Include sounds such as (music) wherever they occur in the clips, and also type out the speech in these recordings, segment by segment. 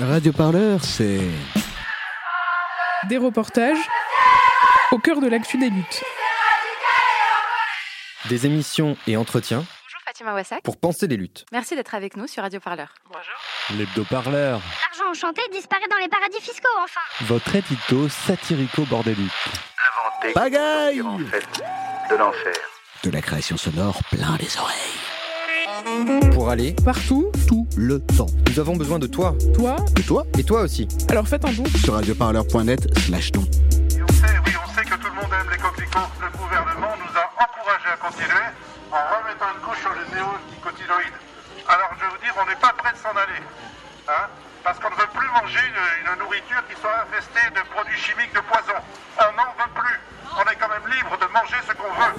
Radio Parleur, c'est. Des reportages au cœur de l'actu des luttes. Des émissions et entretiens Bonjour Fatima Wassak. pour penser les luttes. Merci d'être avec nous sur Radio Parleur. L'hebdo-parleur, L'argent enchanté disparaît dans les paradis fiscaux, enfin votre édito satirico-bordélique. inventé Pagaille en fait de l'enfer. De la création sonore plein les oreilles. Pour aller, Partout, tout le temps. nous avons besoin de toi. Toi, Et toi Et toi aussi. alors faites un don. Sur radioparleur.net slash don. Et on sait, oui, on sait que tout le monde aime les coquelicots. Le gouvernement nous a encouragés à continuer en remettant une couche sur les néonicotinoïdes. Alors je vais vous dire, on n'est pas prêt de s'en aller. Hein Parce qu'on ne veut plus manger une, une nourriture qui soit infestée de produits chimiques de poison. On n'en veut plus. On est quand même libre de manger ce qu'on veut.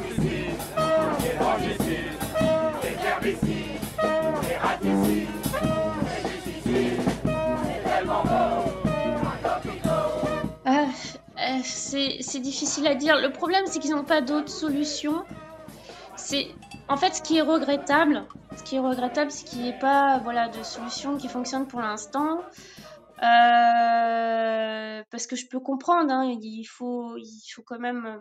C'est difficile à dire. Le problème, c'est qu'ils n'ont pas d'autre solution. C'est en fait ce qui est regrettable. Ce qui est regrettable, c'est qu'il n'y ait pas voilà de solution qui fonctionne pour l'instant. Euh, parce que je peux comprendre, hein, il faut il faut quand même euh,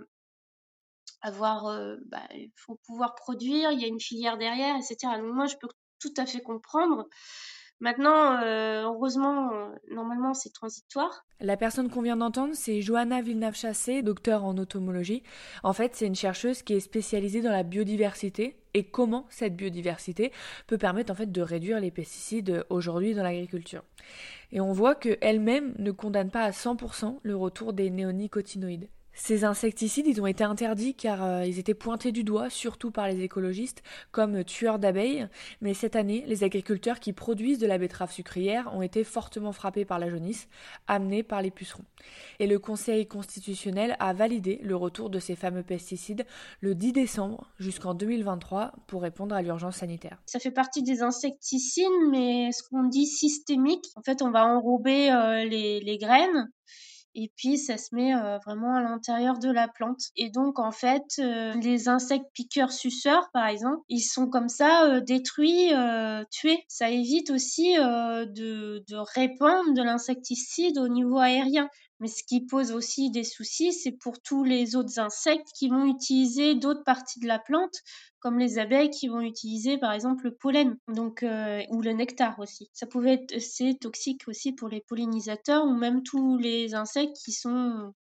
avoir, euh, bah, faut pouvoir produire. Il y a une filière derrière, etc. Moi, je peux tout à fait comprendre. Maintenant, euh, heureusement, euh, normalement, c'est transitoire. La personne qu'on vient d'entendre, c'est Johanna Villeneuve-Chassé, docteur en entomologie. En fait, c'est une chercheuse qui est spécialisée dans la biodiversité et comment cette biodiversité peut permettre en fait de réduire les pesticides aujourd'hui dans l'agriculture. Et on voit qu'elle-même ne condamne pas à 100% le retour des néonicotinoïdes. Ces insecticides, ils ont été interdits car euh, ils étaient pointés du doigt, surtout par les écologistes, comme tueurs d'abeilles. Mais cette année, les agriculteurs qui produisent de la betterave sucrière ont été fortement frappés par la jaunisse, amenée par les pucerons. Et le Conseil constitutionnel a validé le retour de ces fameux pesticides le 10 décembre jusqu'en 2023 pour répondre à l'urgence sanitaire. Ça fait partie des insecticides, mais ce qu'on dit systémique, en fait, on va enrober euh, les, les graines et puis ça se met euh, vraiment à l'intérieur de la plante. Et donc en fait, euh, les insectes piqueurs suceurs, par exemple, ils sont comme ça euh, détruits, tués. Ça évite aussi de, de répandre de l'insecticide au niveau aérien. Mais ce qui pose aussi des soucis, c'est pour tous les autres insectes qui vont utiliser d'autres parties de la plante, comme les abeilles qui vont utiliser par exemple le pollen, donc euh, ou le nectar aussi. Ça pouvait être c'est toxique aussi pour les pollinisateurs ou même tous les insectes qui sont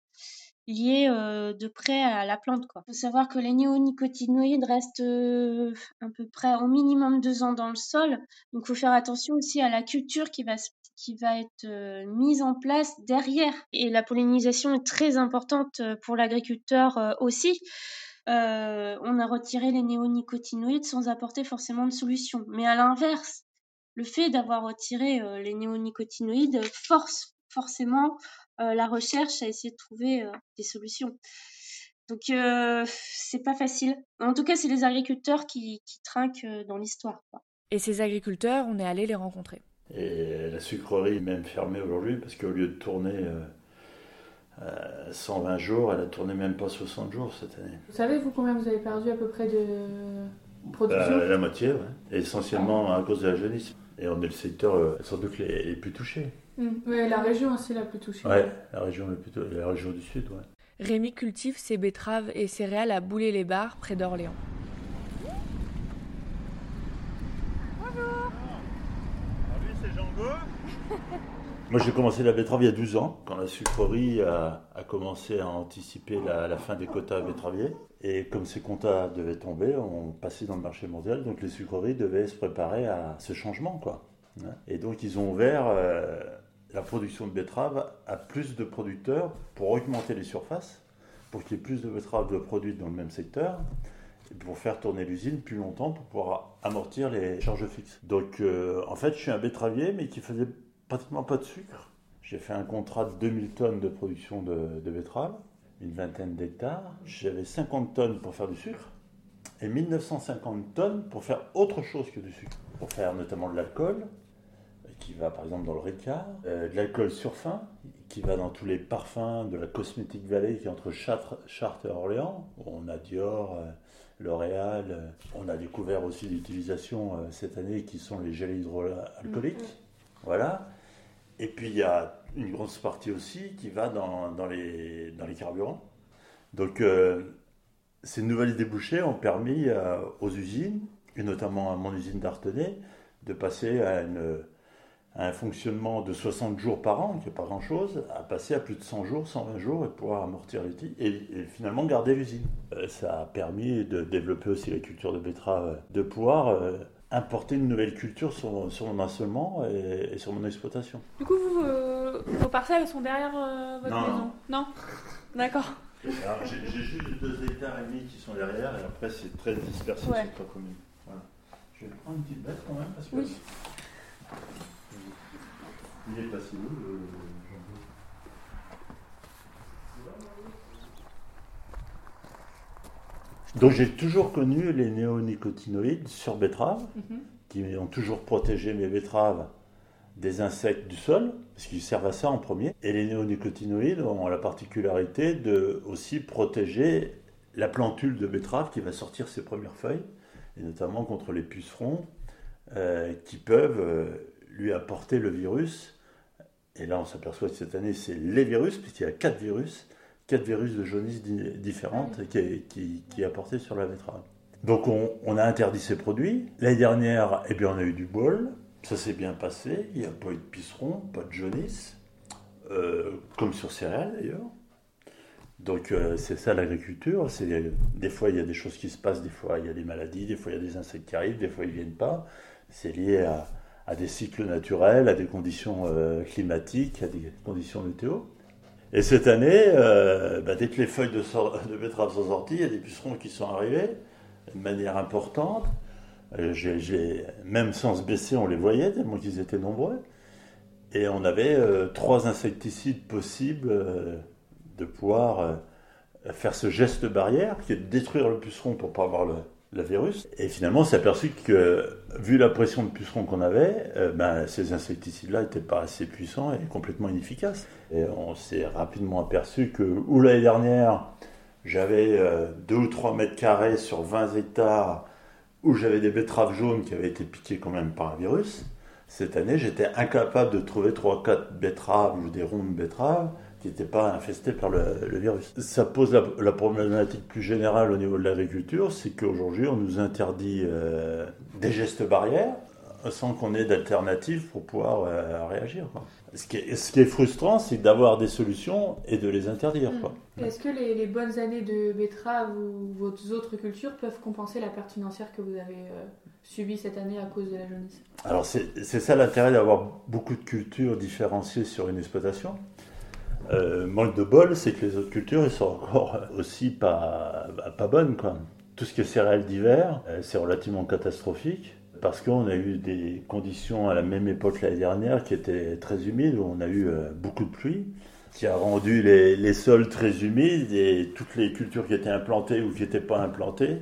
liés euh, de près à la plante. Il faut savoir que les néonicotinoïdes restent euh, à peu près au minimum deux ans dans le sol, donc il faut faire attention aussi à la culture qui va se qui va être euh, mise en place derrière. Et la pollinisation est très importante euh, pour l'agriculteur euh, aussi. On a retiré les néonicotinoïdes sans apporter forcément de solution. Mais à l'inverse, le fait d'avoir retiré les néonicotinoïdes force forcément la recherche à essayer de trouver des solutions. Donc c'est pas facile. En tout cas, c'est les agriculteurs qui, trinquent dans l'histoire. Et ces agriculteurs, on est allé les rencontrer. Et la sucrerie est même fermée aujourd'hui parce qu'au lieu de tourner euh, euh, 120 jours, elle a tourné même pas 60 jours cette année. Vous savez, vous, combien vous avez perdu à peu près de Euh, la moitié, ouais. Essentiellement à cause de la jaunisse. Et on est le secteur euh, sans doute les, les plus touchés. Oui, la région aussi la plus touchée. Ouais, la région, la, plus tou- la région du Sud, ouais. Rémi cultive ses betteraves et céréales à Boulay-les-Bars, près d'Orléans. Moi, j'ai commencé la betterave il y a 12 ans, quand la sucrerie a, commencé à anticiper la, fin des quotas betteraviers. Et comme ces quotas devaient tomber, on passait dans le marché mondial, donc les sucreries devaient se préparer à ce changement, quoi. Hein. Et donc, ils ont ouvert euh, la production de betteraves à plus de producteurs pour augmenter les surfaces, pour qu'il y ait plus de betteraves de produites dans le même secteur, pour faire tourner l'usine plus longtemps pour pouvoir amortir les charges fixes. Donc, euh, en fait, je suis un betteravier, mais qui faisait pratiquement pas de sucre. J'ai fait un contrat de 2000 tonnes de production de, de une vingtaine d'hectares. J'avais 50 tonnes pour faire du sucre et 1950 tonnes pour faire autre chose que du sucre. Pour faire notamment de l'alcool, qui va par exemple dans le Ricard, euh, de l'alcool sur fin, qui va dans tous les parfums de la Cosmetic Valley, qui est entre Chartres, Chartres et Orléans. On a Dior, euh, L'Oréal. euh, on a découvert aussi l'utilisation euh, cette année qui sont les gels hydroalcooliques. Voilà. Et puis il y a une grosse partie aussi qui va dans, les, carburants. Donc euh, ces nouvelles débouchés ont permis euh, aux usines, et notamment à mon usine d'Artenay, de passer à, un fonctionnement de 60 jours par an, qui n'est pas grand-chose, à passer à plus de 100 jours, 120 jours, et pouvoir amortir les et, finalement garder l'usine. Euh, ça a permis de développer aussi la culture de betterave, de pouvoir importer une nouvelle culture sur, sur mon assolement et, et, sur mon exploitation. Du coup, vous, euh, vos parcelles sont derrière votre non. maison Non D'accord. J'ai juste deux hectares et demi qui sont derrière, et après c'est très dispersé Ouais. sur trois communes. Voilà. Je vais prendre une petite bête quand même, parce que... Oui. Il est passé où le... Donc j'ai toujours connu les néonicotinoïdes sur betteraves, Mhm. qui ont toujours protégé mes betteraves des insectes du sol, parce qu'ils servent à ça en premier. Et les néonicotinoïdes ont la particularité de aussi protéger la plantule de betterave qui va sortir ses premières feuilles, et notamment contre les pucerons euh, qui peuvent euh, lui apporter le virus. Et là, on s'aperçoit que cette année, c'est les virus, puisqu'il y a quatre virus, quatre virus de jaunisse di- différentes qui, qui, qui apporté sur la betterave. Donc on, a interdit ces produits. L'année dernière, eh bien, on a eu du bol. Ça s'est bien passé. Il n'y a pas eu de puceron, pas de jaunisse. Euh, comme sur céréales d'ailleurs. Donc euh, c'est ça l'agriculture. Des fois il y a des choses qui se passent, des fois il y a des maladies, des fois il y a des insectes qui arrivent, des fois ils viennent pas. C'est lié à, à des cycles naturels, à des conditions euh, climatiques, à des conditions météo. Et cette année, euh, bah, dès que les feuilles de, (laughs) betterave sont sorties, il y a des pucerons qui sont arrivés de manière importante. Euh, même sans se baisser, on les voyait, tellement qu'ils étaient nombreux. Et on avait euh, trois insecticides possibles de pouvoir faire ce geste barrière, qui est de détruire le puceron pour pas avoir le, Et finalement, on s'est aperçu que, vu la pression de puceron qu'on avait, euh, ben, ces insecticides-là n'étaient pas assez puissants et complètement inefficaces. Et on s'est rapidement aperçu que, ou l'année dernière, j'avais 2 ou 3 mètres carrés sur 20 hectares où j'avais des betteraves jaunes qui avaient été piquées quand même par un virus. Cette année, j'étais incapable de trouver 3-4 betteraves ou des rondes betteraves qui n'étaient pas infestées par le, le virus. Ça pose la, la problématique plus générale au niveau de l'agriculture, c'est qu'aujourd'hui, on nous interdit euh, des gestes barrières sans qu'on ait d'alternative pour pouvoir euh, réagir. quoi. Ce, qui est, ce qui est frustrant, c'est d'avoir des solutions et de les interdire. Mm. quoi. Est-ce que les, les bonnes années de betterave ou vos autres cultures peuvent compenser la perte financière que vous avez euh, subie cette année à cause de la jaunisse? Alors c'est ça l'intérêt d'avoir beaucoup de cultures différenciées sur une exploitation. Euh, manque de bol, c'est que les autres cultures sont encore (laughs) aussi pas, bah, pas bonnes. Quoi. Tout ce qui est céréales d'hiver, euh, c'est relativement catastrophique parce qu'on a eu des conditions à la même époque l'année dernière qui étaient très humides, où on a eu euh, beaucoup de pluie, qui a rendu les, les sols très humides et toutes les cultures qui étaient implantées ou qui n'étaient pas implantées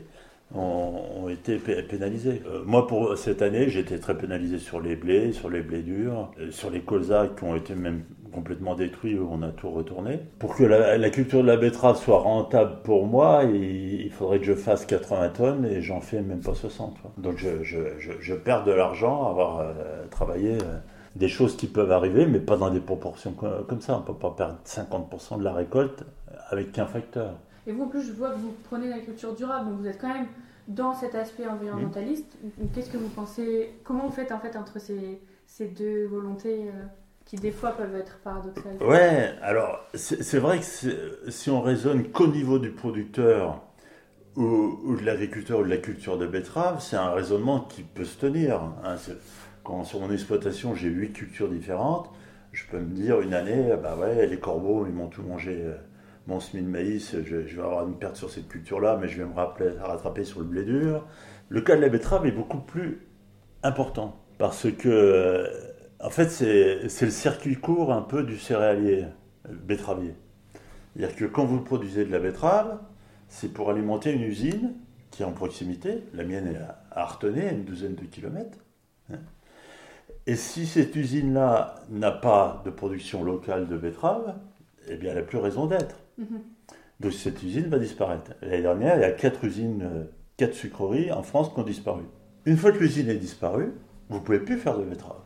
ont, été pé- pénalisées. Euh, moi, pour cette année, été très pénalisé sur les blés, sur les blés durs, sur les colzas qui ont été même complètement détruits, où on a tout retourné. Pour que la, la culture de la betterave soit rentable pour moi, il, il faudrait que je fasse 80 tonnes et j'en fais même pas 60. quoi. Donc je, je, je, je perds de l'argent à avoir euh, travaillé euh, des choses qui peuvent arriver, mais pas dans des proportions co- comme ça. On peut pas perdre 50% de la récolte avec qu'un facteur. Et vous, en plus, je vois que vous prenez la culture durable, donc vous êtes quand même dans cet aspect environnementaliste. Qu'est-ce que vous pensez Comment vous faites en fait entre ces, ces deux volontés euh, qui des fois peuvent être paradoxales Ouais, alors c'est vrai que si on raisonne qu'au niveau du producteur ou, de l'agriculteur ou de la culture de betterave, c'est un raisonnement qui peut se tenir. hein. Quand sur mon exploitation j'ai huit cultures différentes, je peux me dire une année, ah bah ouais, les corbeaux ils m'ont tout mangé. euh, Mon semis de maïs, je, je vais avoir une perte sur cette culture-là, mais je vais me rappeler- rattraper sur le blé dur. Le cas de la betterave est beaucoup plus important parce que, euh, en fait, c'est le circuit court un peu du céréalier euh, betteravier. C'est-à-dire que quand vous produisez de la betterave, c'est pour alimenter une usine qui est en proximité. La mienne est à Artenay, à une douzaine de kilomètres. hein. Et si cette usine-là n'a pas de production locale de betterave, eh bien, elle n'a plus raison d'être. Mhm. Donc cette usine va disparaître. L'année dernière, il y a quatre usines, euh, quatre sucreries en France qui ont disparu. Une fois que l'usine est disparue, vous ne pouvez plus faire de betterave.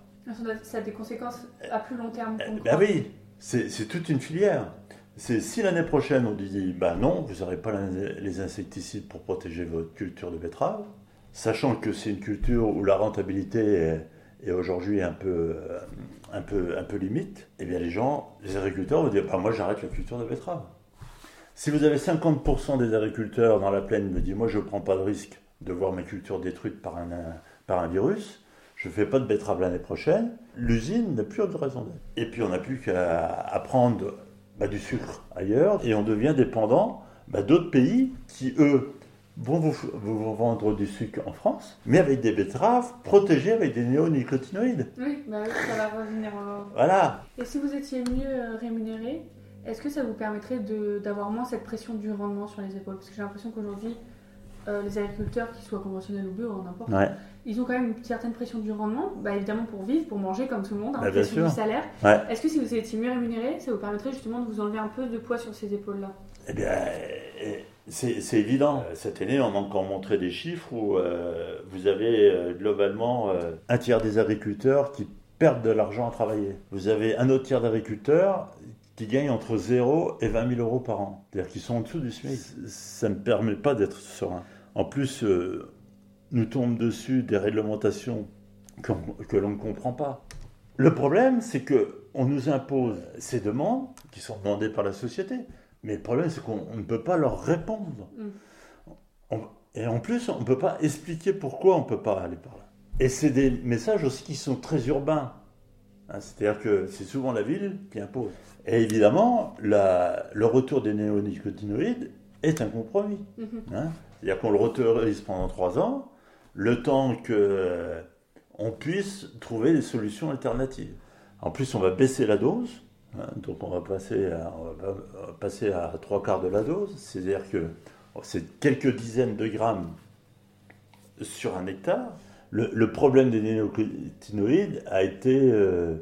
Ça a des conséquences à plus long terme. Ben oui, c'est toute une filière. C'est si l'année prochaine on dit bah non, vous n'aurez pas les insecticides pour protéger votre culture de betterave, sachant que c'est une culture où la rentabilité est, aujourd'hui un peu, un, peu, un peu limite, eh bien les gens, les agriculteurs vont dire bah moi j'arrête la culture de betterave. Si vous avez 50% des agriculteurs dans la plaine me disent moi je ne prends pas de risque de voir ma culture détruite par un, par un virus, je ne fais pas de betterave l'année prochaine, l'usine n'a plus de raison d'être. Et puis on n'a plus qu'à prendre bah, du sucre ailleurs et on devient dépendant bah, d'autres pays qui, eux, vont vous, vendre du sucre en France, mais avec des betteraves protégées avec des néonicotinoïdes. Oui, bah oui ça va revenir. Voilà. Et si vous étiez mieux euh, rémunéré, est-ce que ça vous permettrait d'avoir moins cette pression du rendement sur les épaules? Parce que j'ai l'impression qu'aujourd'hui, euh, les agriculteurs, qu'ils soient conventionnels ou bio, n'importe, ils ont quand même une certaine pression du rendement, bah, évidemment pour vivre, pour manger comme tout le monde, hein, bah, pression du salaire. Est-ce que si vous étiez mieux rémunéré, ça vous permettrait justement de vous enlever un peu de poids sur ces épaules-là? Eh bien, eh, c'est évident. Euh, cette année, on a encore montré des chiffres où euh, vous avez globalement un tiers des agriculteurs qui perdent de l'argent à travailler. Vous avez un autre tiers d'agriculteurs qui gagnent entre 0 et 20 000 euros par an. C'est-à-dire qu'ils sont en dessous du SMIC. Ça ne me permet pas d'être serein. En plus, euh, nous tombent dessus des réglementations que l'on ne comprend pas. Le problème, c'est que on nous impose ces demandes qui sont demandées par la société, mais le problème, c'est qu'on ne peut pas leur répondre. Mm. et en plus, on ne peut pas expliquer pourquoi on ne peut pas aller par là. Et c'est des messages aussi qui sont très urbains. Hein, c'est-à-dire que c'est souvent la ville qui impose. Et évidemment, le retour des néonicotinoïdes est un compromis. Mm-hmm. Hein. C'est-à-dire qu'on le autorise pendant trois ans, le temps qu'on euh, puisse trouver des solutions alternatives. En plus, on va baisser la dose, hein, donc on va passer à, trois quarts de la dose, c'est-à-dire que c'est quelques dizaines de grammes sur un hectare. Le, problème des néonicotinoïdes a été euh,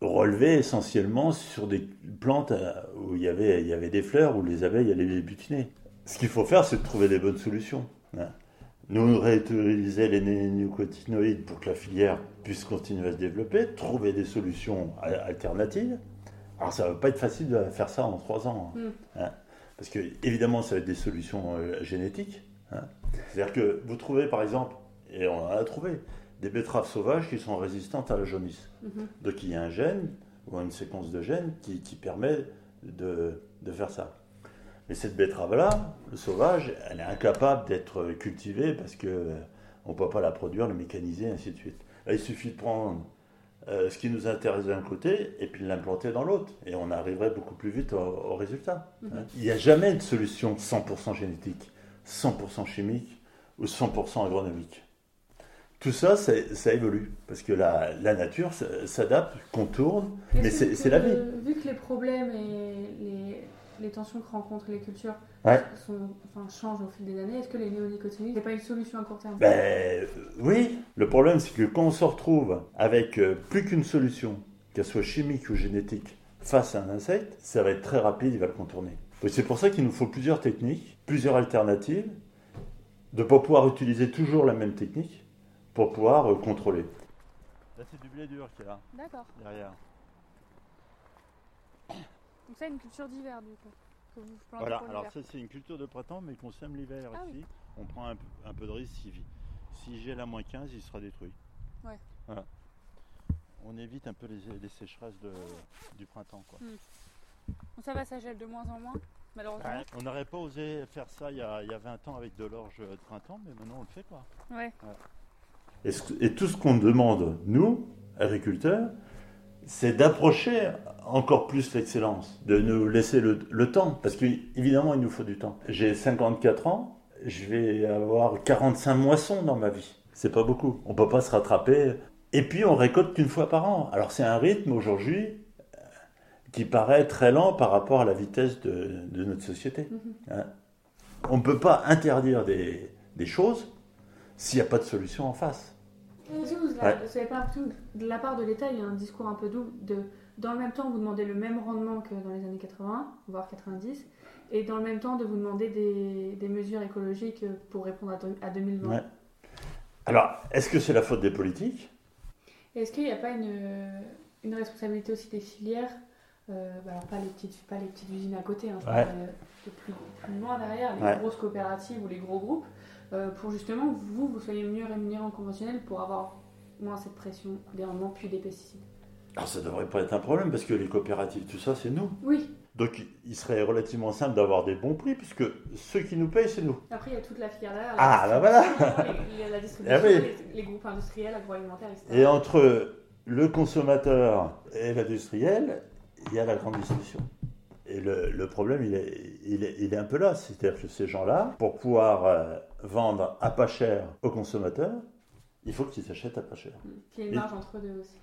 relevé essentiellement sur des plantes euh, où il y, avait, il y avait des fleurs, où les abeilles allaient les butiner. Ce qu'il faut faire, c'est de trouver des bonnes solutions. Hein. Nous réutiliser les néonicotinoïdes pour que la filière puisse continuer à se développer, trouver des solutions alternatives. Alors ça ne va pas être facile de faire ça en trois ans. Hein. Mm. Hein. Parce que évidemment, ça va être des solutions euh, génétiques. C'est-à-dire que vous trouvez par exemple, et on en a trouvé, des betteraves sauvages qui sont résistantes à la jaunisse. Mm-hmm. Donc il y a un gène ou une séquence de gènes qui, permet de faire ça. Mais cette betterave-là, le sauvage, elle est incapable d'être cultivée parce qu'on euh, ne peut pas la produire, la mécaniser, ainsi de suite. Là, il suffit de prendre euh, ce qui nous intéresse d'un côté et puis l'implanter dans l'autre. Et on arriverait beaucoup plus vite au, résultat. Hein. Il n'y a jamais de solution 100% génétique, 100% chimique ou 100% agronomique. Tout ça, ça évolue, parce que la, la nature s'adapte, contourne, mais c'est la vie. Vu que les problèmes et les, les tensions que rencontrent les cultures changent au fil des années, est-ce que les néonicotinoïdes, n'est pas une solution à court terme? Ben, Oui, le problème c'est que quand on se retrouve avec euh, plus qu'une solution, qu'elle soit chimique ou génétique, face à un insecte, ça va être très rapide, il va le contourner. C'est pour ça qu'il nous faut plusieurs techniques, plusieurs alternatives, de ne pas pouvoir utiliser toujours la même technique pour pouvoir euh, contrôler. Là c'est du blé dur qui est là, D'accord. derrière. Ça, une culture d'hiver du coup. voilà, alors ça c'est une culture de printemps mais qu'on sème l'hiver ah ici. On prend un, peu de risque si, si j'ai la moins 15, il sera détruit. Ouais. Voilà. On évite un peu les, sécheresses du printemps. Quoi. Hmm. ça va, ça gèle de moins en moins, malheureusement. on n'aurait pas osé faire ça il y, a, il y, a, 20 ans avec de l'orge de printemps, mais maintenant on le fait quoi. Ouais. Et, et tout ce qu'on demande, nous, agriculteurs, c'est d'approcher encore plus l'excellence, de nous laisser le, temps, parce qu'évidemment, il nous faut du temps. J'ai 54 ans, je vais avoir 45 moissons dans ma vie. C'est pas beaucoup. On peut pas se rattraper. Et puis, on récolte qu'une fois par an. Alors, c'est un rythme aujourd'hui euh, qui paraît très lent par rapport à la vitesse de, notre société. Mm-hmm. Hein. on ne peut pas interdire des, des choses s'il n'y a pas de solution en face. De la part de l'État, il y a un discours un peu doux de dans le même temps vous demandez le même rendement que dans les années 80, voire 90, et dans le même temps de vous demander des, des mesures écologiques pour répondre à, 2020 Alors, est-ce que c'est la faute des politiques? Est-ce qu'il n'y a pas une, une responsabilité aussi des filières? Euh, bah alors pas les petites pas les petites usines à côté, hein, Ouais. euh, plus, plus loin derrière, les Ouais. grosses coopératives ou les gros groupes, euh, pour justement vous, vous soyez mieux rémunérés en conventionnel pour avoir moins cette pression des rendements puis des pesticides. Alors ça devrait pas être un problème parce que les coopératives, tout ça, c'est nous. Oui, Donc il serait relativement simple d'avoir des bons prix puisque ceux qui nous payent, c'est nous. après il y a toute la filière derrière. Ah, bah voilà. (laughs) Il y a la distribution, oui. les, les groupes industriels, agroalimentaires, etc. Et entre le consommateur et l'industriel, il y a la grande distribution. Et le, le problème, il est, il, est, il est un peu là. C'est-à-dire que ces gens-là, pour pouvoir euh, vendre à pas cher aux consommateurs, il faut qu'ils achètent à pas cher. Il y a une marge entre deux aussi.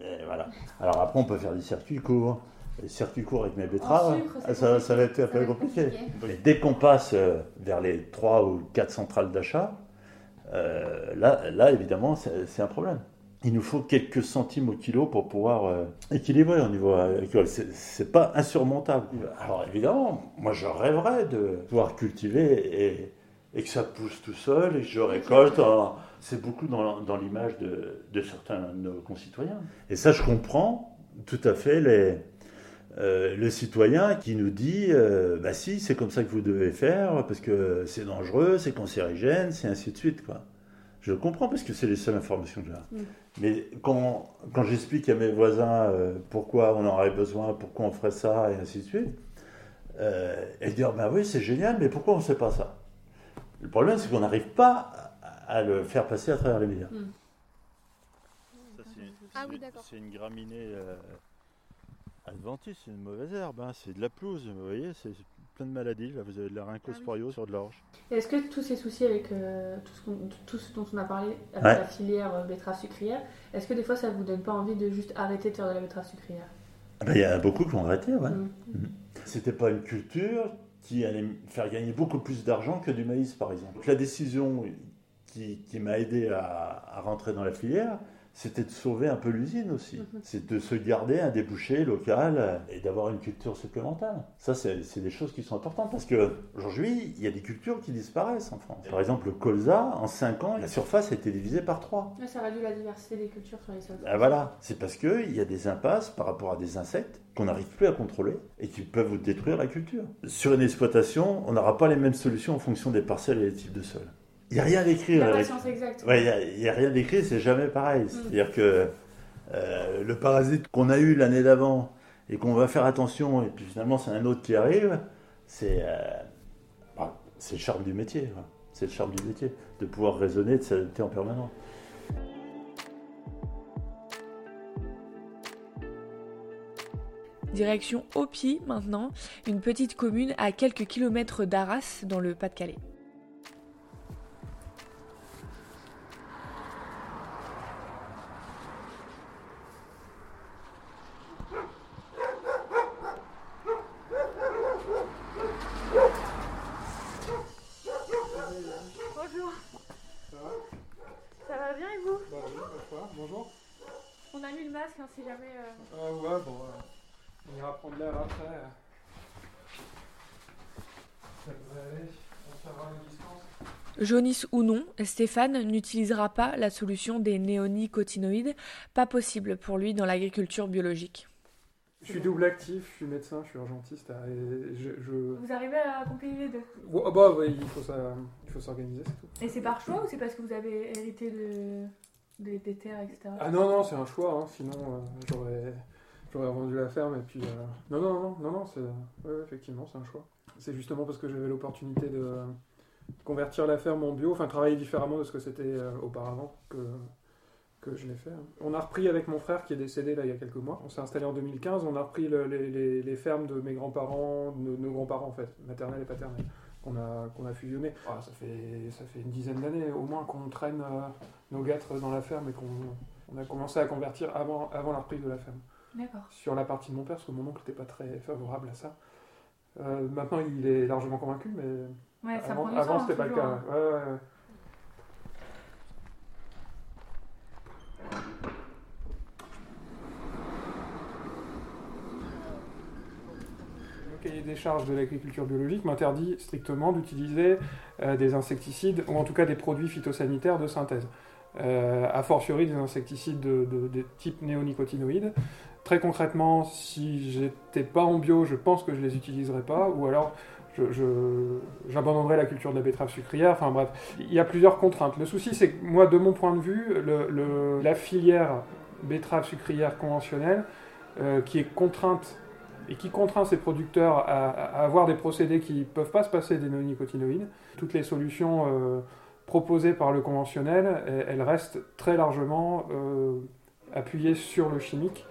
Et voilà. Alors après, on peut faire des circuits courts. Les circuits courts avec mes betteraves, sucre, ça, ça va être un peu compliqué. compliqué. Mais dès qu'on passe euh, vers les 3 ou 4 centrales d'achat, euh, là, là, évidemment, c'est un problème. Il nous faut quelques centimes au kilo pour pouvoir euh, équilibrer au niveau agricole. C'est- C'est pas insurmontable. Alors évidemment, moi je rêverais de pouvoir cultiver et, que ça pousse tout seul et que je récolte. C'est beaucoup dans, l'image de, certains de nos concitoyens. Et ça, je comprends tout à fait les, euh, le citoyen qui nous dit euh, bah si, c'est comme ça que vous devez faire parce que c'est dangereux, c'est cancérigène, c'est ainsi de suite. Je le comprends parce que c'est les seules informations que j'ai. Mm. Mais quand, quand j'explique à mes voisins euh, pourquoi on en aurait besoin, pourquoi on ferait ça et ainsi de suite, euh, ils disent bah oui, c'est génial, mais pourquoi on ne sait pas ça? Le problème, c'est qu'on n'arrive pas à, le faire passer à travers les médias. Mm. Ah oui, d'accord. C'est une graminée euh, adventice, c'est une mauvaise herbe, hein, c'est de la pelouse, vous voyez, c'est plein de maladies. Là, vous avez de la rhincosporio sur de l'orge. Est-ce que tous ces soucis avec euh, tout, ce qu'on- tout ce dont on a parlé avec Ouais. la filière euh, betterave sucrière, est-ce que des fois ça vous donne pas envie de juste arrêter de faire de la betterave sucrière? Ah ben, Il y en a beaucoup qui ont arrêté, ouais. Mm. C'était pas une culture qui allait me faire gagner beaucoup plus d'argent que du maïs, par exemple. Donc, la décision qui, qui m'a aidé à, à rentrer dans la filière, c'était de sauver un peu l'usine aussi. Mhm. C'est de se garder un débouché local euh, et d'avoir une culture supplémentaire. Ça, c'est des choses qui sont importantes parce qu'aujourd'hui, il y a des cultures qui disparaissent en France. Par exemple, le colza, en 5 ans, la surface a été divisée par 3. Ouais, Ça réduit la diversité des cultures sur les sols. Ah, voilà, c'est parce qu'il y a des impasses par rapport à des insectes qu'on n'arrive plus à contrôler et qui peuvent vous détruire la culture. Sur une exploitation, on n'aura pas les mêmes solutions en fonction des parcelles et des types de sol. Il n'y a rien Il n'y d'écrit. a avec-. Ouais, il n'y a, rien d'écrit, c'est jamais pareil. C'est-à-dire que euh, le parasite qu'on a eu l'année d'avant et qu'on va faire attention, et puis finalement c'est un autre qui arrive, c'est euh, bah, c'est le charme du métier. C'est le charme du métier, de pouvoir raisonner, de s'adapter en permanence. Direction Opie maintenant, une petite commune à quelques kilomètres d'Arras dans le Pas-de-Calais. Bonjour. Ça va bien et vous Bah oui, bonsoir, bonjour. On a mis le masque hein, si jamais. euh, Ah ouais, bon, euh, on ira prendre l'air après. euh. Ça devrait aller, on fera une distance. Jaunisse ou non, Stéphane n'utilisera pas la solution des néonicotinoïdes, pas possible pour lui dans l'agriculture biologique. Je suis double actif, je suis médecin, je suis urgentiste. euh, Et je, je... Vous arrivez à combiner les deux Ouais, ah bah ouais, il faut ça- il faut s'organiser, c'est tout. Et c'est par choix ou c'est parce que vous avez hérité de, des, des terres, etc. Ah non, non, c'est un choix, hein, sinon euh, j'aurais, j'aurais vendu la ferme et puis... euh, Non, non, non, non, non, c'est... Ouais, ouais, effectivement, c'est un choix. C'est justement parce que j'avais l'opportunité de convertir la ferme en bio, enfin travailler différemment de ce que c'était euh, auparavant que, que je l'ai fait. hein. On a repris avec mon frère qui est décédé là il y a quelques mois. On s'est installé en 2015, on a repris le- les, les- les fermes de mes grands-parents, de nos grands-parents en fait, maternels et paternels, qu'on a, qu'on a fusionné. Ah, ça, fait, ça fait une dizaine d'années au moins qu'on traîne euh, nos gâtres dans la ferme et qu'on on a commencé à convertir avant, avant la reprise de la ferme. D'accord. Sur la partie de mon père, parce que mon oncle n'était pas très favorable à ça. Euh, maintenant, il est largement convaincu, mais Ouais, ça avant, prend du avant c'était pas le cas. hein. Ouais, ouais, ouais. Le cahier des charges de l'agriculture biologique m'interdit strictement d'utiliser euh, des insecticides ou en tout cas des produits phytosanitaires de synthèse. euh, a fortiori des insecticides de, de, de type néonicotinoïdes. Très concrètement, si j'étais pas en bio, je pense que je les utiliserais pas, ou alors j'abandonnerais je, la culture de la betterave sucrière. Enfin bref, il y a plusieurs contraintes. Le souci, c'est que moi, de mon point de vue, la filière betterave sucrière conventionnelle, euh, qui est contrainte et qui contraint ses producteurs à, avoir des procédés qui ne peuvent pas se passer des néonicotinoïdes. Toutes les solutions euh, proposées par le conventionnel, elles, elles restent très largement euh, appuyées sur le chimique.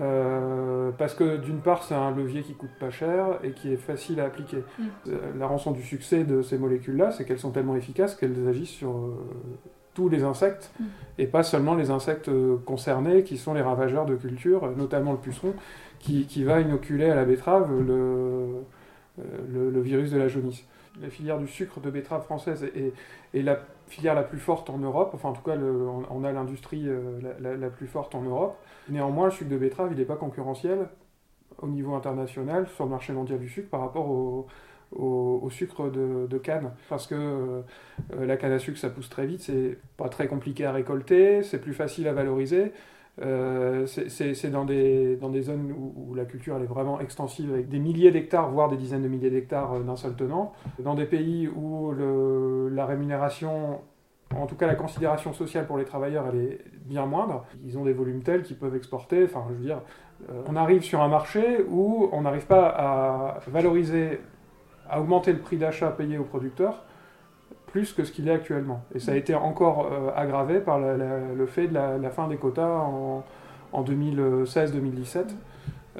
Euh, parce que d'une part, c'est un levier qui coûte pas cher et qui est facile à appliquer. Mm. Euh, la rançon du succès de ces molécules-là, c'est qu'elles sont tellement efficaces qu'elles agissent sur euh, tous les insectes mm. et pas seulement les insectes concernés qui sont les ravageurs de culture, notamment le puceron, qui, qui va inoculer à la betterave le, le, le virus de la jaunisse. La filière du sucre de betterave française est, est la filière la plus forte en Europe, enfin en tout cas on, a l'industrie euh, la, plus forte en Europe. Néanmoins, le sucre de betterave, il n'est pas concurrentiel au niveau international sur le marché mondial du sucre par rapport au, sucre de, de, canne. Parce que euh, la canne à sucre, ça pousse très vite, c'est pas très compliqué à récolter, c'est plus facile à valoriser. Euh, c'est dans des, dans des zones où, la culture est vraiment extensive, avec des milliers d'hectares, voire des dizaines de milliers d'hectares euh, d'un seul tenant. Dans des pays où la rémunération, en tout cas la considération sociale pour les travailleurs, elle est bien moindre. Ils ont des volumes tels qu'ils peuvent exporter. Enfin, je veux dire, euh, on arrive sur un marché où on n'arrive pas à valoriser, à augmenter le prix d'achat payé aux producteurs plus que ce qu'il est actuellement. Et ça a été encore euh, aggravé par le fait de la, fin des quotas en, en 2016-2017,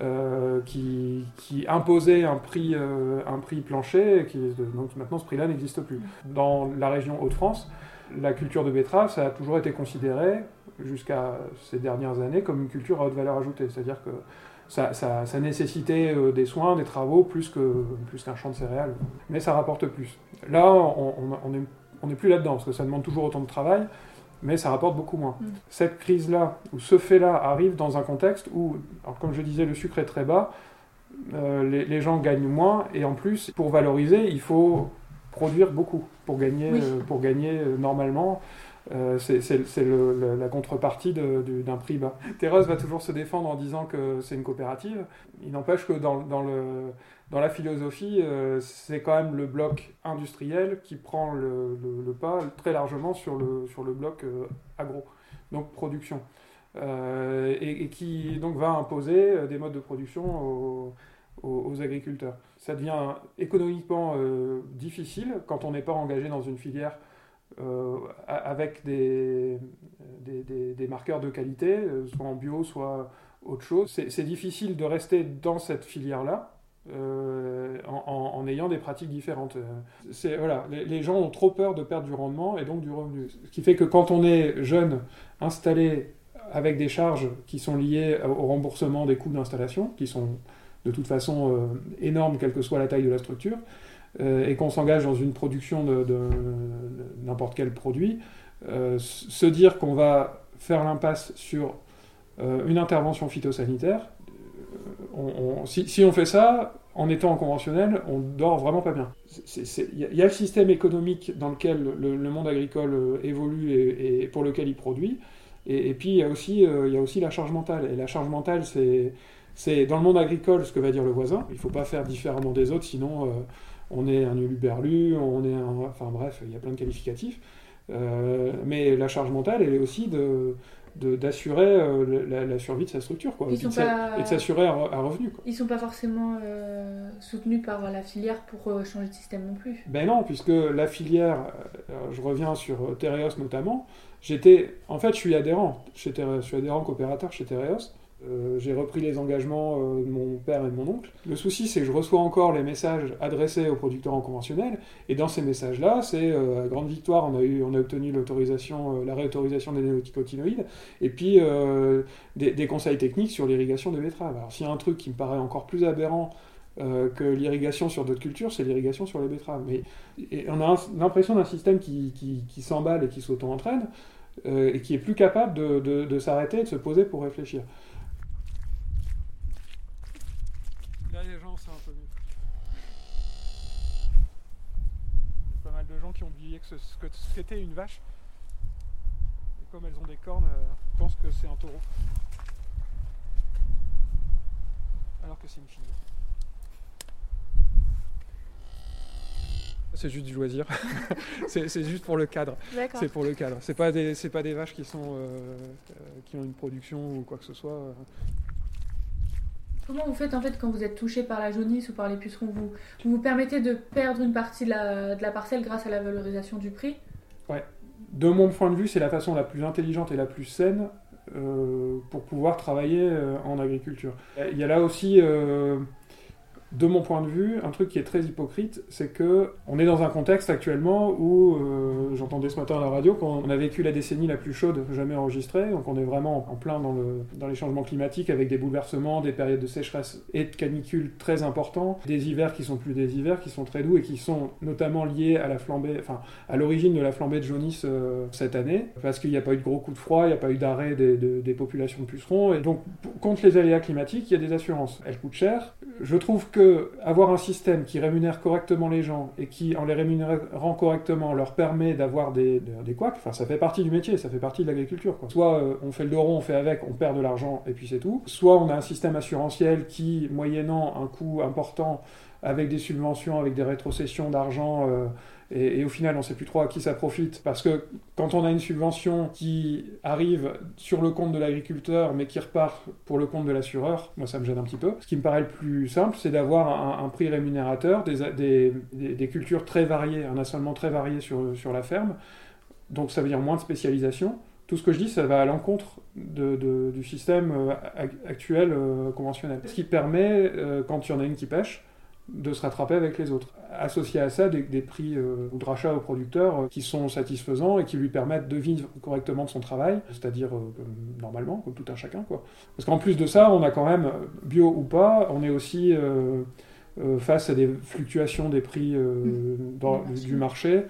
euh, qui, qui, imposait un prix, euh, un prix plancher, et qui, donc maintenant ce prix-là n'existe plus. Dans la région Hauts-de-France, la culture de betterave, ça a toujours été considéré, jusqu'à ces dernières années, comme une culture à haute valeur ajoutée. C'est-à-dire que ça, ça, ça, nécessitait euh, des soins, des travaux, plus qu'un plus qu'un champ de céréales. Mais ça rapporte plus. Là, on, on, est, on est plus là-dedans, parce que ça demande toujours autant de travail, mais ça rapporte beaucoup moins. Mm. Cette crise-là, ou ce fait-là, arrive dans un contexte où, alors comme je disais, le sucre est très bas, euh, les, les, gens gagnent moins, et en plus, pour valoriser, il faut produire beaucoup pour gagner, oui. euh, pour gagner euh, normalement. Euh, c'est la contrepartie d'un prix bas. Thérèse va toujours se défendre en disant que c'est une coopérative. Il n'empêche que dans, la philosophie, euh, c'est quand même le bloc industriel qui prend le, pas très largement sur le, bloc euh, agro, donc production. Et, qui donc va imposer des modes de production aux, agriculteurs. Ça devient économiquement difficile quand on n'est pas engagé dans une filière euh, avec des, des, marqueurs de qualité, euh, soit en bio, soit autre chose. C'est difficile de rester dans cette filière-là. Euh, en, ayant des pratiques différentes. Voilà, les, gens ont trop peur de perdre du rendement et donc du revenu. Ce qui fait que quand on est jeune, installé avec des charges qui sont liées au remboursement des coûts d'installation, qui sont de toute façon énormes, quelle que soit la taille de la structure, et qu'on s'engage dans une production de, n'importe quel produit, euh, se dire qu'on va faire l'impasse sur euh, une intervention phytosanitaire, euh, si, on fait ça, en étant en conventionnel, on dort vraiment pas bien. Il y, a le système économique dans lequel le, monde agricole euh, évolue et, pour lequel il produit, et, puis il y a aussi la charge mentale. Et la charge mentale, c'est c'est dans le monde agricole ce que va dire le voisin. Il ne faut pas faire différemment des autres, sinon euh, on est un uluberlu, on est un... Enfin bref, il y a plein de qualificatifs. Euh, mais la charge mentale, elle est aussi de d'assurer euh, la, la, survie de sa structure quoi, et, pas... de s'assurer un, un, revenu. Quoi. Ils sont pas forcément euh, soutenus par la filière pour euh, changer de système non plus. Ben non, puisque la filière, je reviens sur Tereos notamment, j'étais, en fait je suis adhérent chez Tereos, je suis adhérent coopérateur chez Tereos, euh, j'ai repris les engagements euh, de mon père et de mon oncle. Le souci, c'est que je reçois encore les messages adressés aux producteurs en conventionnel, et dans ces messages-là, c'est euh, grande victoire, on a, obtenu euh, la réautorisation des néonicotinoïdes, et puis des, conseils techniques sur l'irrigation des betteraves. Alors, s'il y a un truc qui me paraît encore plus aberrant que l'irrigation sur d'autres cultures, c'est l'irrigation sur les betteraves. Mais on a l'impression d'un système qui, s'emballe et qui s'auto-entraîne, et qui est plus capable de s'arrêter et de se poser pour réfléchir. Qui ont oublié que ce, que c'était une vache. Et comme elles ont des cornes, euh, je pense que c'est un taureau. Alors que c'est une fille. C'est juste du loisir. (laughs) c'est c'est juste pour le cadre. C'est pour le cadre. C'est pas des, c'est pas des vaches qui sont, euh, euh, qui ont une production ou quoi que ce soit. Euh. Comment vous faites en fait quand vous êtes touché par la jaunisse ou par les pucerons vous, vous permettez de perdre une partie de la, parcelle grâce à la valorisation du prix? De mon point de vue, c'est la façon la plus intelligente et la plus saine euh, pour pouvoir travailler euh, en agriculture. Il y a là aussi, euh, de mon point de vue, un truc qui est très hypocrite, c'est que on est dans un contexte actuellement où, euh, j'entendais ce matin à la radio, qu'on a vécu la décennie la plus chaude jamais enregistrée, donc on est vraiment en plein dans, le, dans les changements climatiques avec des bouleversements, des périodes de sécheresse et de canicule très importants, des hivers qui sont plus des hivers, qui sont très doux et qui sont notamment liés à la flambée, enfin à l'origine de la flambée de jaunisse euh, cette année, parce qu'il n'y a pas eu de gros coups de froid, il n'y a pas eu d'arrêt des, de- des populations de pucerons, et donc contre les aléas climatiques, il y a des assurances. Elles coûtent cher. Je trouve que avoir un système qui rémunère correctement les gens et qui, en les rémunérant correctement, leur permet d'avoir des, des, couacs, ça fait partie du métier, ça fait partie de l'agriculture. Soit euh, on fait le dos rond, on fait avec, on perd de l'argent et puis c'est tout. Soit on a un système assurantiel qui, moyennant un coût important, avec des subventions, avec des rétrocessions d'argent, euh, et, au final on sait plus trop à qui ça profite, parce que quand on a une subvention qui arrive sur le compte de l'agriculteur, mais qui repart pour le compte de l'assureur, moi ça me gêne un petit peu. Ce qui me paraît le plus simple, c'est d'avoir un, prix rémunérateur, des, des, cultures très variées, un assolement très varié sur, sur la ferme, donc ça veut dire moins de spécialisation. Tout ce que je dis, ça va à l'encontre du système euh, ac- actuel euh, conventionnel. Ce qui permet, quand il y en a une qui pêche, de se rattraper avec les autres. Associé à ça, des, des prix euh, ou de rachat aux producteurs euh, qui sont satisfaisants et qui lui permettent de vivre correctement de son travail, c'est-à-dire euh, normalement, comme tout un chacun. Quoi. Parce qu'en plus de ça, on a quand même, bio ou pas, on est aussi face à des fluctuations des prix dans- sûr. du marché.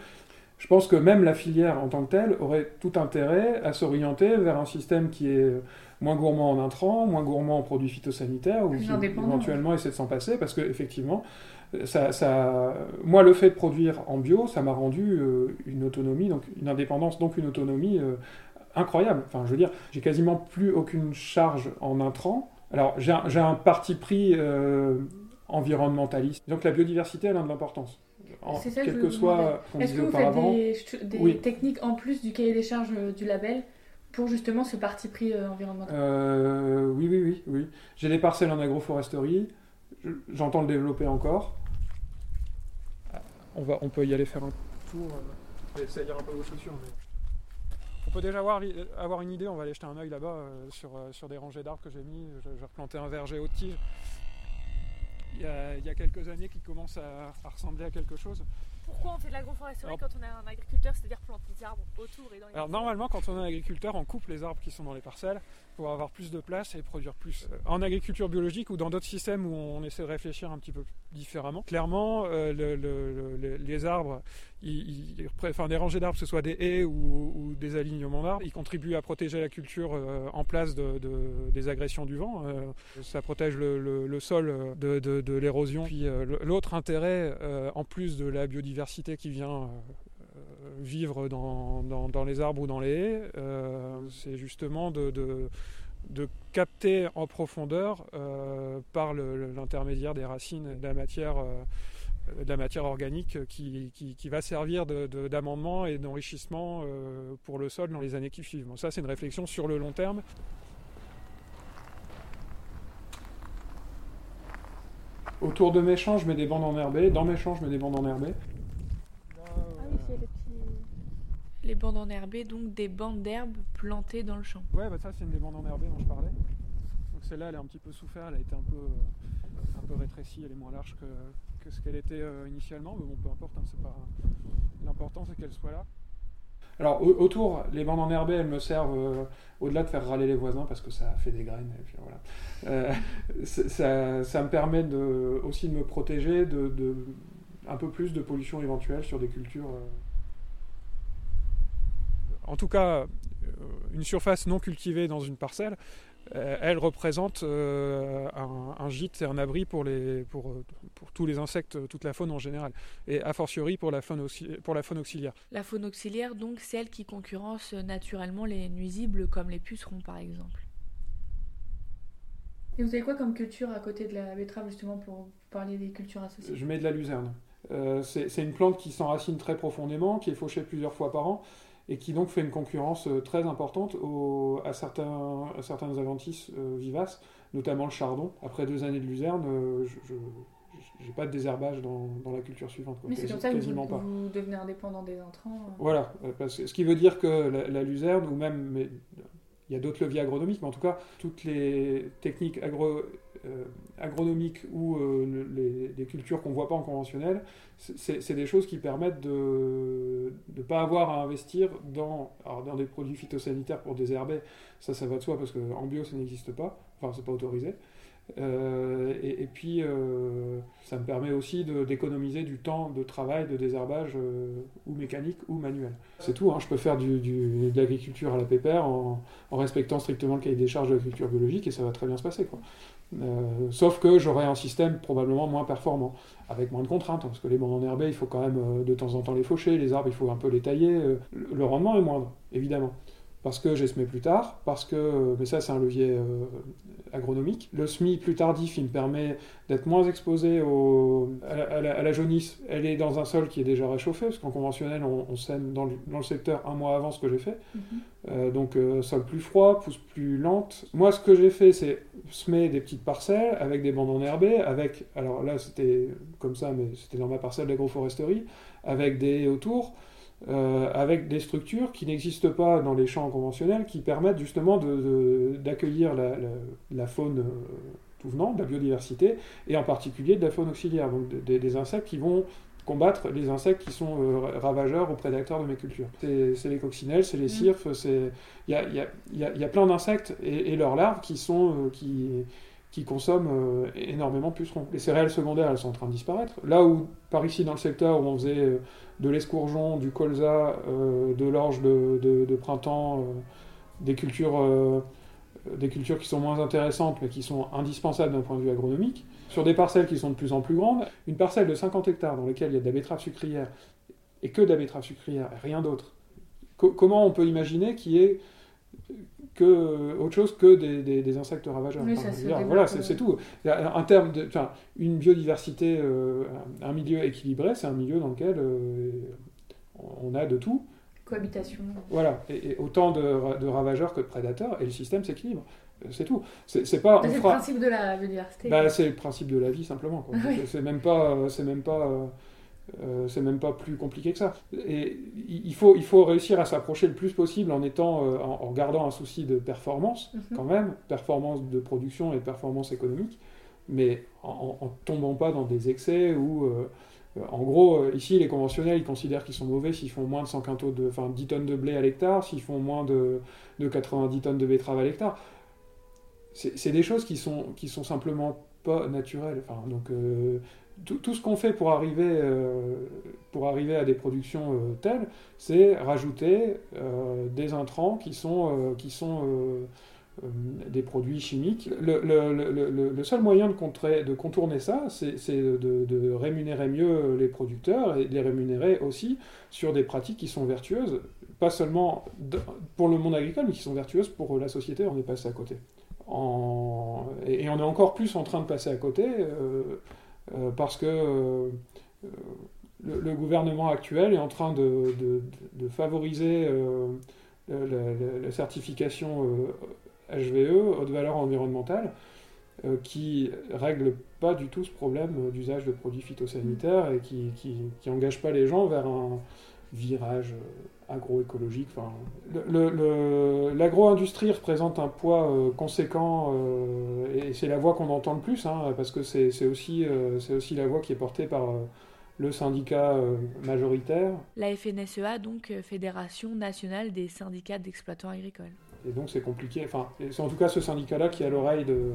Je pense que même la filière en tant que telle aurait tout intérêt à s'orienter vers un système qui est moins gourmand en intrants, moins gourmand en produits phytosanitaires, ou qui éventuellement essaie de s'en passer, parce que effectivement, ça, ça, moi, le fait de produire en bio, ça m'a rendu euh, une autonomie, donc une indépendance, donc une autonomie euh, incroyable. Enfin, je veux dire, j'ai quasiment plus aucune charge en intrants. Alors, j'ai un, parti pris euh, environnementaliste. Donc, la biodiversité, elle a de l'importance. C'est ça que quel que vous soit Est-ce que vous faites des, des Oui. techniques en plus du cahier des charges du label? Pour justement ce parti pris euh, environnemental Euh, oui, oui, oui, oui. J'ai des parcelles en agroforesterie. Je- J'entends le développer encore. On, va, on peut y aller faire un tour. euh, et salir un peu vos chaussures. mais- On peut déjà avoir, avoir une idée. On va aller jeter un œil là-bas euh, sur, euh, sur des rangées d'arbres que j'ai mis. J'ai j'ai replanté un verger haute tige. Il y, a, il y a quelques années qui commence à, à ressembler à quelque chose. Pourquoi on fait de l'agroforesterie quand on est un agriculteur, c'est-à-dire planter des arbres autour et dans les Alors normalement, quand on est agriculteur, on coupe les arbres qui sont dans les parcelles pour avoir plus de place et produire plus. Euh, En agriculture biologique ou dans d'autres systèmes où on essaie de réfléchir un petit peu différemment, clairement, euh, le- le- le- les arbres, enfin des rangées d'arbres, que ce soit des haies ou, des alignements d'arbres, ils contribuent à protéger la culture euh, en place de, de- des agressions du vent. Ça protège le, sol de, de- l'érosion. Puis l'autre intérêt, en plus de la biodiversité qui vient vivre dans, dans- les arbres ou dans les haies, euh, c'est justement de, de- capter en profondeur euh, par l'intermédiaire des racines de la matière, euh, de la matière organique qui, qui- va servir de- de- d'amendement et d'enrichissement pour le sol dans les années qui suivent. Ça, c'est une réflexion sur le long terme. Autour de mes champs, je mets des bandes enherbées. Dans mes champs, je mets des bandes enherbées. Ah oui, il y a les petits. Les bandes enherbées, donc des bandes d'herbes plantées dans le champ. Ouais, bah ça c'est une des bandes enherbées dont je parlais. Donc celle-là, elle est un petit peu souffert, elle a été un peu, euh, un peu rétrécie, elle est moins large que, que ce qu'elle était euh, initialement, mais bon, peu importe, hein, c'est pas l'important, c'est qu'elle soit là. Alors au- autour, les bandes enherbées, elles me servent euh, au-delà de faire râler les voisins parce que ça fait des graines. Et puis voilà. Euh, (laughs) ça, ça me permet de, aussi de me protéger de, de un peu plus de pollution éventuelle sur des cultures. euh, en tout cas, euh, une surface non cultivée dans une parcelle, euh, elle représente euh, un, un gîte, c'est un abri pour, les, pour, pour tous les insectes, toute la faune en général, et a fortiori pour la faune, auxi- pour la faune auxiliaire. La faune auxiliaire, donc celle qui concurrence naturellement les nuisibles comme les pucerons par exemple. Et vous avez quoi comme culture à côté de la betterave justement pour parler des cultures associées? Je mets de la luzerne. Euh, c'est c'est une plante qui s'enracine très profondément, qui est fauchée plusieurs fois par an, et qui donc fait une concurrence euh, très importante au- à, certains, à certains adventices euh, vivaces, notamment le chardon. Après deux années de luzerne, euh, je n'ai pas de désherbage dans, dans la culture suivante. quoi. Mais c'est comme ça que vous, pas. vous devenez indépendant des intrants. Voilà, parce que- ce qui veut dire que la, la luzerne, ou même, mais, il y a d'autres leviers agronomiques, mais en tout cas, toutes les techniques euh, agronomiques ou euh, le- les, cultures qu'on ne voit pas en conventionnel, c'est c'est des choses qui permettent de ne pas avoir à investir dans, alors dans des produits phytosanitaires pour désherber. Ça, ça va de soi parce qu'en bio, ça n'existe pas, enfin, c'est pas autorisé. Euh, et, puis, euh, ça me permet aussi d'économiser du temps de travail, de désherbage, euh, ou mécanique ou manuel. C'est tout, hein, je peux faire de l'agriculture à la pépère en, respectant strictement le cahier des charges de l'agriculture biologique et ça va très bien se passer. Sauf que j'aurai un système probablement moins performant, avec moins de contraintes, hein, parce que les bandes enherbées, il faut quand même de temps en temps les faucher, les arbres, il faut un peu les tailler. le- le rendement est moindre, évidemment parce que j'ai semé plus tard, parce que, mais ça c'est un levier euh, agronomique. Le semis plus tardif, il me permet d'être moins exposé au, à, la, à la- à la jaunisse. Elle est dans un sol qui est déjà réchauffé, parce qu'en conventionnel, on, on sème dans le, dans le secteur un mois avant ce que j'ai fait. Euh, donc euh, sol plus froid, pousse plus lente. Moi, ce que j'ai fait, c'est semer des petites parcelles avec des bandes enherbées, avec, alors là c'était comme ça, mais c'était dans ma parcelle d'agroforesterie, avec des autour euh, avec des structures qui n'existent pas dans les champs conventionnels, qui permettent justement d'accueillir la, la- la faune euh, tout venant, de la biodiversité, et en particulier de la faune auxiliaire, donc de- des- des insectes qui vont combattre les insectes qui sont euh, ravageurs ou prédateurs de mes cultures. C'est les coccinelles, c'est les cirfes, il y a, il y a- il y a- il y a plein d'insectes et, et leurs larves qui sont euh, qui qui consomment euh, énormément pucerons. Les céréales secondaires, elles sont en train de disparaître. Là où, par ici, dans le secteur où on faisait euh, de l'escourgeon, du colza, euh, de l'orge de, printemps, euh, des cultures, des cultures qui sont moins intéressantes, mais qui sont indispensables d'un point de vue agronomique, sur des parcelles qui sont de plus en plus grandes, une parcelle de 50 hectares dans laquelle il y a de la betterave sucrière, et que de la betterave sucrière, rien d'autre, Co- comment on peut imaginer qu'il y ait que autre chose que des, des- des insectes ravageurs. Oui, ça se voilà, c'est tout. Il y a Un terme de, enfin, une biodiversité, euh, un milieu équilibré, c'est un milieu dans lequel euh, on a de tout. Cohabitation. Voilà, et, et autant de, ra- de ravageurs que de prédateurs, et le système s'équilibre. Euh, C'est tout. C'est pas. C'est le principe de la biodiversité. bah, c'est le principe de la vie simplement. (laughs) Oui. C'est- même pas, c'est même pas, euh, euh, c'est même pas plus compliqué que ça. Et il faut, il faut réussir à s'approcher le plus possible en étant, euh, en, en gardant un souci de performance Mhm. quand même, performance de production et performance économique, mais en, en- tombant pas dans des excès où, euh, en gros, ici les conventionnels ils considèrent qu'ils sont mauvais s'ils font moins de 100 quintaux de, enfin 10 tonnes de blé à l'hectare, s'ils font moins de, de 90 tonnes de betterave à l'hectare c'est c'est des choses qui sont, qui sont simplement pas naturelles. Enfin, donc, euh, tout, ce qu'on fait pour arriver, euh, pour arriver à des productions euh, telles, c'est rajouter euh, des intrants qui sont, qui sont des produits chimiques. Le, le- le- seul moyen de, de contourner ça, c'est de, rémunérer mieux les producteurs et de les rémunérer aussi sur des pratiques qui sont vertueuses, pas seulement pour le monde agricole, mais qui sont vertueuses pour la société. On est passé à côté. Et, on est encore plus en train de passer à côté parce que euh, euh, le, gouvernement actuel est en train de, favoriser euh, la, certification euh, HVE, haute valeur environnementale, euh, qui règle pas du tout ce problème euh, d'usage de produits phytosanitaires et qui, qui, qui engage pas les gens vers un virage euh, agroécologique. Enfin, L'agro-industrie représente un poids euh, conséquent euh, et c'est la voix qu'on entend le plus, hein, parce que c'est aussi, euh, aussi la voix qui est portée par le syndicat majoritaire. La FNSEA, donc Fédération nationale des syndicats d'exploitants agricoles. Et donc c'est compliqué. Enfin, c'est en tout cas ce syndicat-là qui a l'oreille de,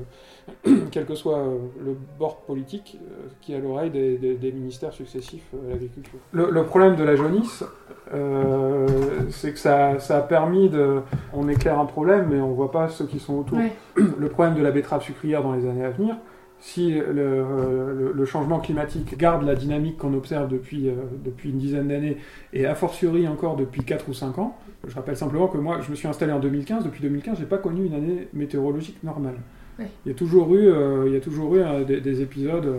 (clears throat) quel que soit euh, le bord politique, euh, qui a l'oreille des, des- des ministères successifs euh, à l'agriculture. Le, le problème de la jaunisse, euh, c'est que ça, ça a permis de. On éclaire un problème, mais on voit pas ceux qui sont autour. (clears throat) Le problème de la betterave sucrière dans les années à venir, si le, le, le, changement climatique garde la dynamique qu'on observe depuis, euh, depuis une dizaine d'années, et a fortiori encore depuis 4 ou 5 ans, je rappelle simplement que moi, je me suis installé en 2015. Depuis 2015, je n'ai pas connu une année météorologique normale. Oui. Il y a toujours eu, euh, il y a toujours eu euh, des, des, épisodes.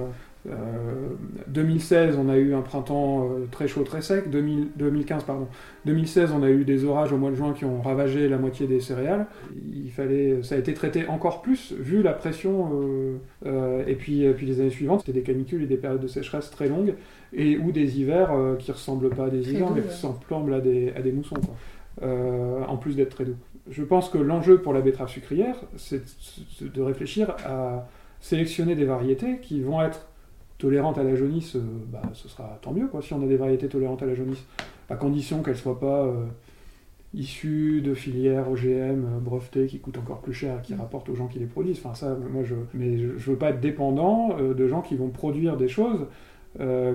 Euh, 2016, on a eu un printemps euh, très chaud, très sec. 2000, 2015, pardon. 2016, on a eu des orages au mois de juin qui ont ravagé la moitié des céréales. Il fallait, ça a été traité encore plus vu la pression. Euh, et puis, puis les années suivantes, c'était des canicules et des périodes de sécheresse très longues et ou des hivers qui ressemblent pas à des hivers, doux, mais ouais. qui ressemblent à des, à des moussons. Quoi. Euh, en plus d'être très doux. Je pense que l'enjeu pour la betterave sucrière, c'est de réfléchir à sélectionner des variétés qui vont être tolérantes à la jaunisse, euh, bah, ce sera tant mieux quoi, si on a des variétés tolérantes à la jaunisse, à condition qu'elles ne soient pas euh, issues de filières OGM euh, brevetées qui coûtent encore plus cher et qui rapportent aux gens qui les produisent. Enfin, ça, mais je ne veux pas être dépendant de gens qui vont produire des choses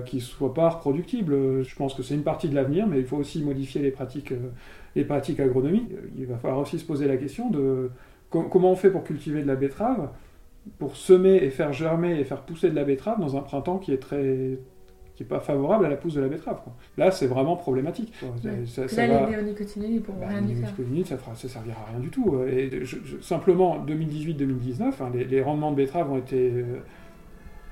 qui ne soient pas reproductibles. Je pense que c'est une partie de l'avenir, mais il faut aussi modifier les pratiques, agronomiques. Il va falloir aussi se poser la question de com- comment on fait pour cultiver de la betterave, pour semer et faire germer et faire pousser de la betterave dans un printemps qui est très qui est pas favorable à la pousse de la betterave. quoi. Là, c'est vraiment problématique. Ouais. Ça- Là, ça les va- néonicotinoïdes, ils pourront bah, rien les y faire. néonicotinoïdes, ça, ça servira à rien du tout. Et je- je- simplement, 2018-2019, hein, les, les rendements de betterave ont été euh,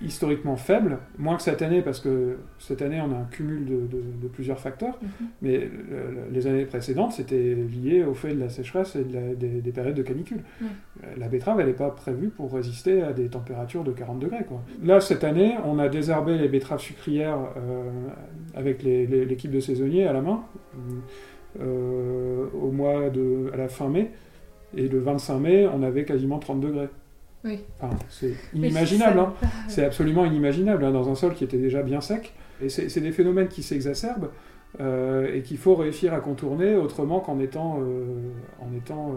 historiquement faibles, moins que cette année, parce que cette année, on a un cumul de, de- de plusieurs facteurs, Mhm. mais le- le- les années précédentes, c'était lié au fait de la sécheresse et de la- des, des périodes de canicule. Euh, La betterave, elle n'est pas prévue pour résister à des températures de 40 degrés. Quoi. Là, cette année, on a désherbé les betteraves sucrières euh, avec l'équipe de saisonniers à la main euh, au mois de, à la fin mai. Et le 25 mai, on avait quasiment 30 degrés. Oui. Enfin, c'est inimaginable. hein. C'est absolument inimaginable hein, dans un sol qui était déjà bien sec. Et c'est des phénomènes qui s'exacerbent euh, et qu'il faut réussir à contourner autrement qu'en étant, euh, en étant euh,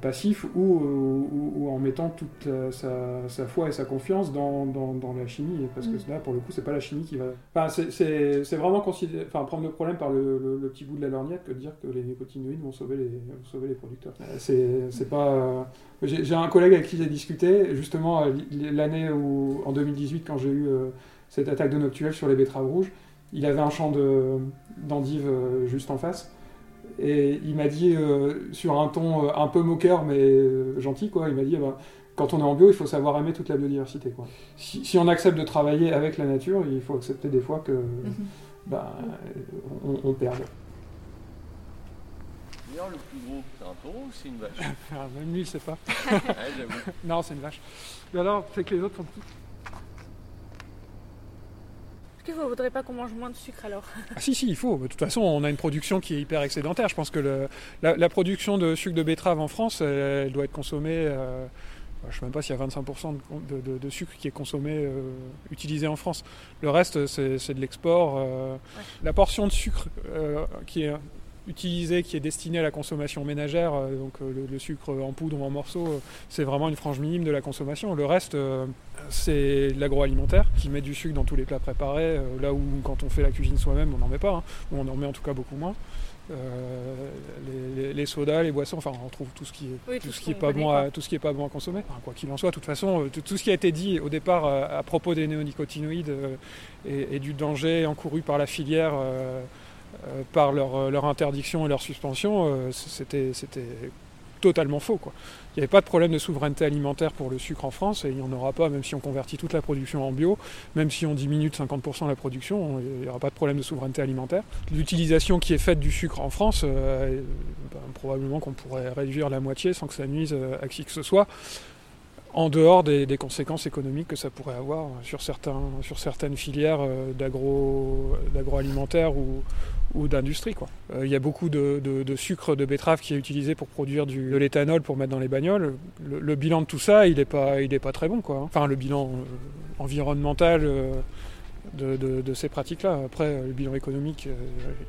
passif ou, ou- ou en mettant toute la- sa, sa foi et sa confiance dans, dans- dans la chimie. Parce que Mm. là, pour le coup, c'est pas la chimie qui va. Enfin, c'est- vraiment considérer- enfin, prendre le problème par le, le- le petit bout de la lorgnette que de dire que les nicotinoïdes vont sauver les, vont sauver les producteurs. Euh, C'est pas. euh, J'ai un collègue avec qui j'ai discuté, justement, euh, l'année où, en 2018, quand j'ai eu euh, cette attaque de noctuelle sur les betteraves rouges, il avait un champ de- d'endives euh, juste en face. Et il m'a dit, euh, sur un ton euh, un peu moqueur, mais euh, gentil, quoi, il m'a dit, eh ben, quand on est en bio, il faut savoir aimer toute la biodiversité. Quoi. Si, si on accepte de travailler avec la nature, il faut accepter des fois que ben, on, on perde. D'ailleurs, le plus gros, c'est un taureau ou c'est une vache (laughs) Ah, Même lui, il sait pas. (laughs) Ouais, non, c'est une vache. Mais alors, c'est que les autres font tout. Est-ce que vous voudrez pas qu'on mange moins de sucre alors (laughs) Ah si, si, il faut. De toute façon, on a une production qui est hyper excédentaire. Je pense que le- la, la production de sucre de betterave en France, elle, elle doit être consommée... euh, je ne sais même pas s'il y a 25% de, de- de sucre qui est consommé, euh, utilisé en France. Le reste, c'est de l'export. euh. La portion de sucre qui est utilisée, qui est destinée à la consommation ménagère, euh, donc euh, le, le sucre en poudre ou en morceaux, euh, c'est vraiment une frange minime de la consommation. Le reste, c'est l'agroalimentaire qui met du sucre dans tous les plats préparés, là où quand on fait la cuisine soi-même, on n'en met pas, hein, ou on en met en tout cas beaucoup moins. Euh, les, les- les sodas, les boissons, enfin on trouve tout ce qui est, Oui, tout tout ce qui est pas bon à, tout ce qui est pas bon à consommer. Enfin, quoi qu'il en soit, de toute façon, tout, tout ce qui a été dit au départ à propos des néonicotinoïdes euh, et, et du danger encouru par la filière euh, euh, par leur, euh, leur interdiction et leur suspension, euh, c'était totalement faux. Quoi. Il n'y avait pas de problème de souveraineté alimentaire pour le sucre en France et il n'y en aura pas même si on convertit toute la production en bio, même si on diminue de 50% la production, il n'y aura pas de problème de souveraineté alimentaire. L'utilisation qui est faite du sucre en France, euh, ben, probablement qu'on pourrait réduire la moitié sans que ça nuise à qui que ce soit en dehors des, des conséquences économiques que ça pourrait avoir sur, certains, sur certaines filières euh, d'agro- d'agroalimentaire ou, ou d'industrie. Euh, Il y a beaucoup de, de- de sucre de betterave qui est utilisé pour produire du, de l'éthanol pour mettre dans les bagnoles. Le, le bilan de tout ça, il n'est pas, il est pas très bon. Quoi. Enfin, le bilan euh, environnemental euh, de, ces pratiques-là. Après, le bilan économique,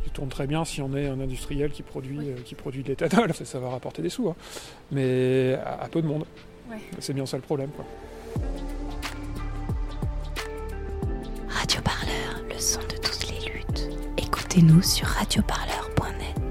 il tourne très bien si on est un industriel qui produit, qui produit de l'éthanol. (laughs) Ça, ça va rapporter des sous. hein. Mais à, à peu de monde. Ouais. C'est bien ça le problème. Quoi. Radio Parleur, le son de toutes les luttes. Écoutez-nous sur radioparleur.fr.